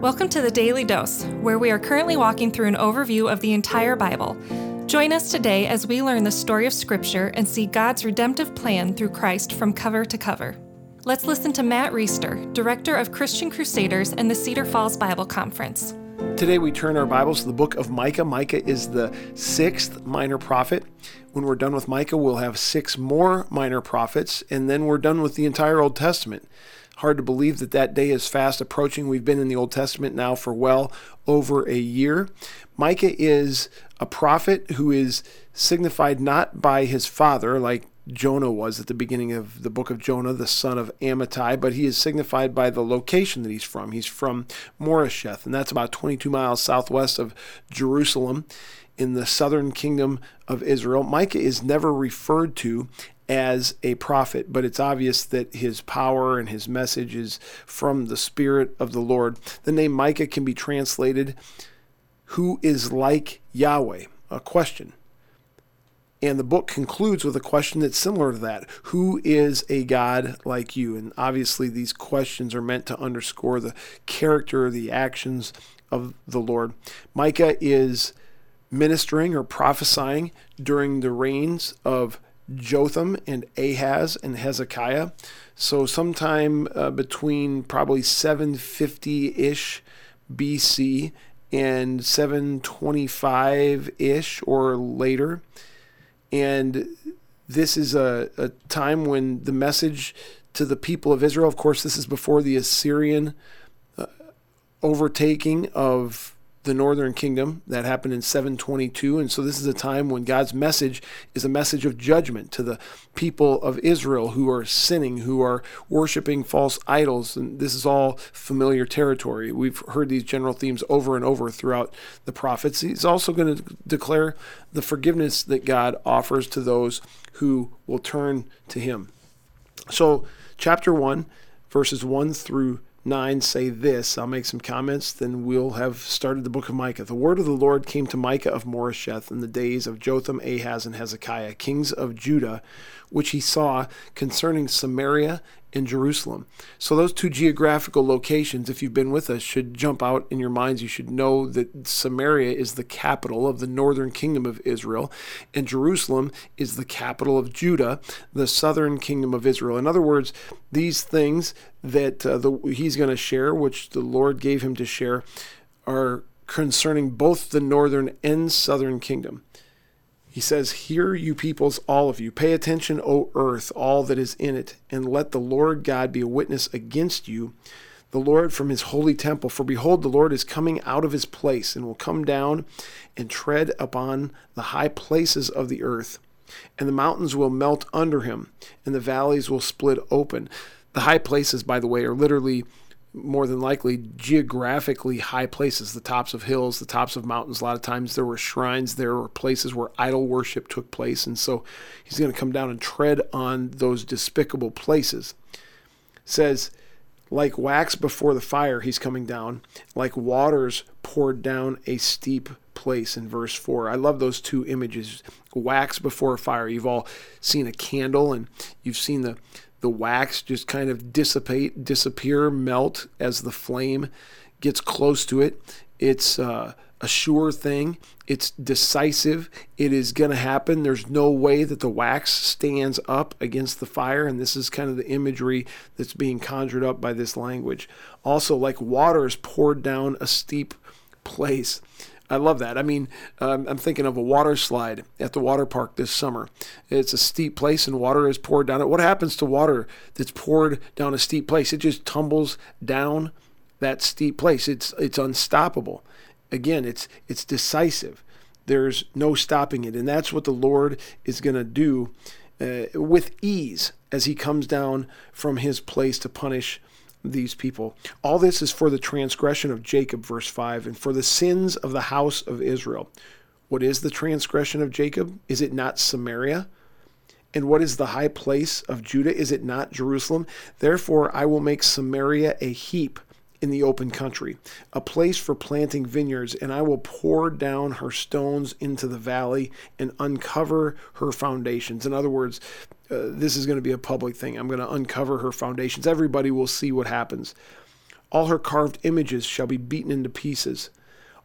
Welcome to the Daily Dose, where we are currently walking through an overview of the entire Bible. Join us today as we learn the story of Scripture and see God's redemptive plan through Christ from cover to cover. Let's listen to Matt Reisetter, Director of Christian Crusaders and the Cedar Falls Bible Conference. Today we turn our Bibles to the book of Micah. Micah is the sixth minor prophet. When we're done with Micah, we'll have six more minor prophets, and then we're done with the entire Old Testament. Hard to believe that that day is fast approaching. We've been in the Old Testament now for well over a year. Micah is a prophet who is signified not by his father, like Jonah was at the beginning of the book of Jonah, the son of Amittai, but he is signified by the location that he's from. He's from Moresheth, and that's about 22 miles southwest of Jerusalem in the southern kingdom of Israel. Micah is never referred to as a prophet, but it's obvious that his power and his message is from the Spirit of the Lord. The name Micah can be translated, Who is like Yahweh? A question. And the book concludes with a question that's similar to that Who is a God like you? And obviously, these questions are meant to underscore the character, the actions of the Lord. Micah is ministering or prophesying during the reigns of Jotham and Ahaz and Hezekiah. So, sometime uh, between probably 750 ish BC and 725 ish or later. And this is a, a time when the message to the people of Israel, of course, this is before the Assyrian uh, overtaking of the northern kingdom. That happened in 722 and so this is a time when God's message is a message of judgment to the people of Israel who are sinning who are worshiping false idols. And this is all familiar territory. We've heard these general themes over and over throughout the prophets. He's also going to declare the forgiveness that God offers to those who will turn to him. So chapter 1 verses 1 through 9 say this. I'll make some comments, then we'll have started the book of Micah. The word of the Lord came to Micah of Moresheth in the days of Jotham, Ahaz, and Hezekiah, kings of Judah, which he saw concerning Samaria in Jerusalem. So, those two geographical locations, if you've been with us, should jump out in your minds. You should know that Samaria is the capital of the northern kingdom of Israel, and Jerusalem is the capital of Judah, the southern kingdom of Israel. In other words, these things that uh, the, he's going to share, which the Lord gave him to share, are concerning both the northern and southern kingdom. He says, Hear, you peoples, all of you. Pay attention, O earth, all that is in it, and let the Lord God be a witness against you, the Lord from his holy temple. For behold, the Lord is coming out of his place, and will come down and tread upon the high places of the earth. And the mountains will melt under him, and the valleys will split open. The high places, by the way, are literally more than likely geographically high places, the tops of hills, the tops of mountains. A lot of times there were shrines, there were places where idol worship took place. And so he's going to come down and tread on those despicable places. It says, like wax before the fire, he's coming down, like waters poured down a steep place in verse 4. I love those two images wax before a fire. You've all seen a candle and you've seen the the wax just kind of dissipate, disappear, melt as the flame gets close to it. It's uh, a sure thing. It's decisive. It is going to happen. There's no way that the wax stands up against the fire. And this is kind of the imagery that's being conjured up by this language. Also, like water is poured down a steep place. I love that. I mean, um, I'm thinking of a water slide at the water park this summer. It's a steep place and water is poured down it. What happens to water that's poured down a steep place? It just tumbles down that steep place. It's it's unstoppable. Again, it's it's decisive. There's no stopping it, and that's what the Lord is going to do uh, with ease as He comes down from His place to punish these people. All this is for the transgression of Jacob, verse 5, and for the sins of the house of Israel. What is the transgression of Jacob? Is it not Samaria? And what is the high place of Judah? Is it not Jerusalem? Therefore, I will make Samaria a heap in the open country, a place for planting vineyards, and I will pour down her stones into the valley and uncover her foundations. In other words, uh, this is going to be a public thing. I'm going to uncover her foundations. Everybody will see what happens. All her carved images shall be beaten into pieces.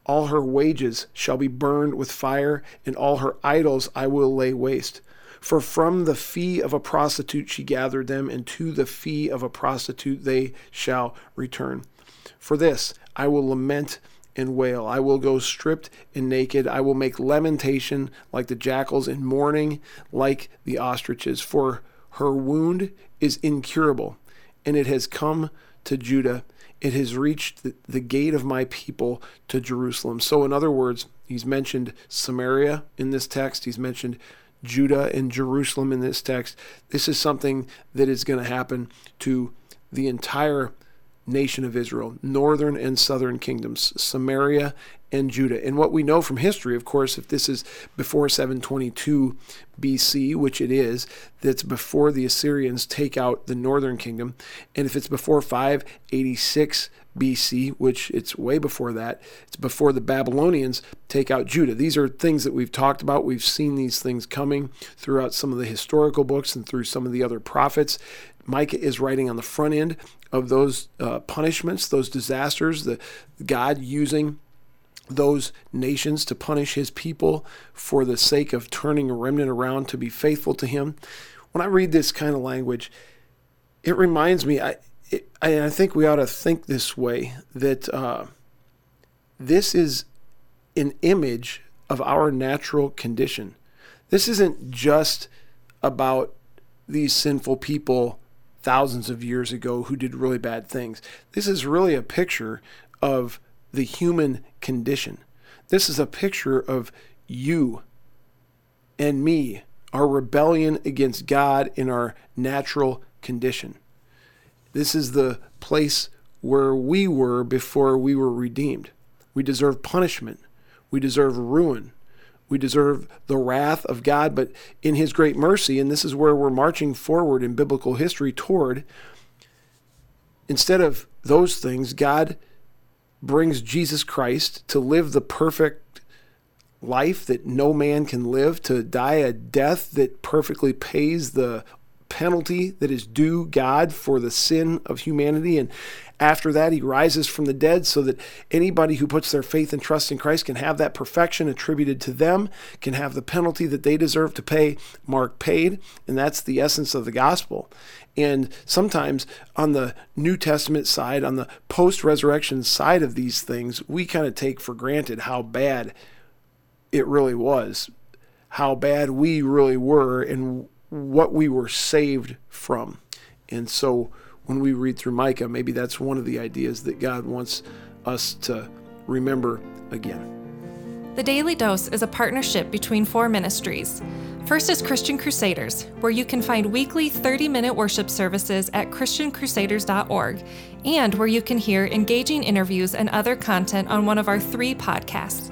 All her wages shall be burned with fire, and all her idols I will lay waste. For from the fee of a prostitute she gathered them, and to the fee of a prostitute they shall return. For this I will lament and wail. I will go stripped and naked. I will make lamentation like the jackals, and mourning like the ostriches. For her wound is incurable, and it has come to Judah. It has reached the, the gate of my people to Jerusalem. So, in other words, he's mentioned Samaria in this text. He's mentioned Judah and Jerusalem in this text. This is something that is going to happen to the entire nation of Israel, northern and southern kingdoms, Samaria and Judah. And what we know from history, of course, if this is before 722 BC, which it is, that's before the Assyrians take out the northern kingdom, and if it's before 586 BC, which it's way before that, it's before the Babylonians take out Judah. These are things that we've talked about. We've seen these things coming throughout some of the historical books and through some of the other prophets. Micah is writing on the front end of those uh, punishments, those disasters, the God using those nations to punish his people for the sake of turning a remnant around to be faithful to him. When I read this kind of language, it reminds me, I, it, I think we ought to think this way that uh, this is an image of our natural condition. This isn't just about these sinful people thousands of years ago who did really bad things. This is really a picture of the human condition. This is a picture of you and me, our rebellion against God in our natural condition. This is the place where we were before we were redeemed. We deserve punishment. We deserve ruin. We deserve the wrath of God, but in His great mercy, and this is where we're marching forward in biblical history toward, instead of those things, God brings Jesus Christ to live the perfect life that no man can live, to die a death that perfectly pays the penalty that is due God for the sin of humanity. And after that, he rises from the dead so that anybody who puts their faith and trust in Christ can have that perfection attributed to them, can have the penalty that they deserve to pay, Mark paid. And that's the essence of the gospel. And sometimes on the New Testament side, on the post resurrection side of these things, we kind of take for granted how bad it really was, how bad we really were, and what we were saved from. And so when we read through Micah, maybe that's one of the ideas that God wants us to remember again. The Daily Dose is a partnership between four ministries. First is Christian Crusaders, where you can find weekly 30 minute worship services at ChristianCrusaders.org, and where you can hear engaging interviews and other content on one of our three podcasts.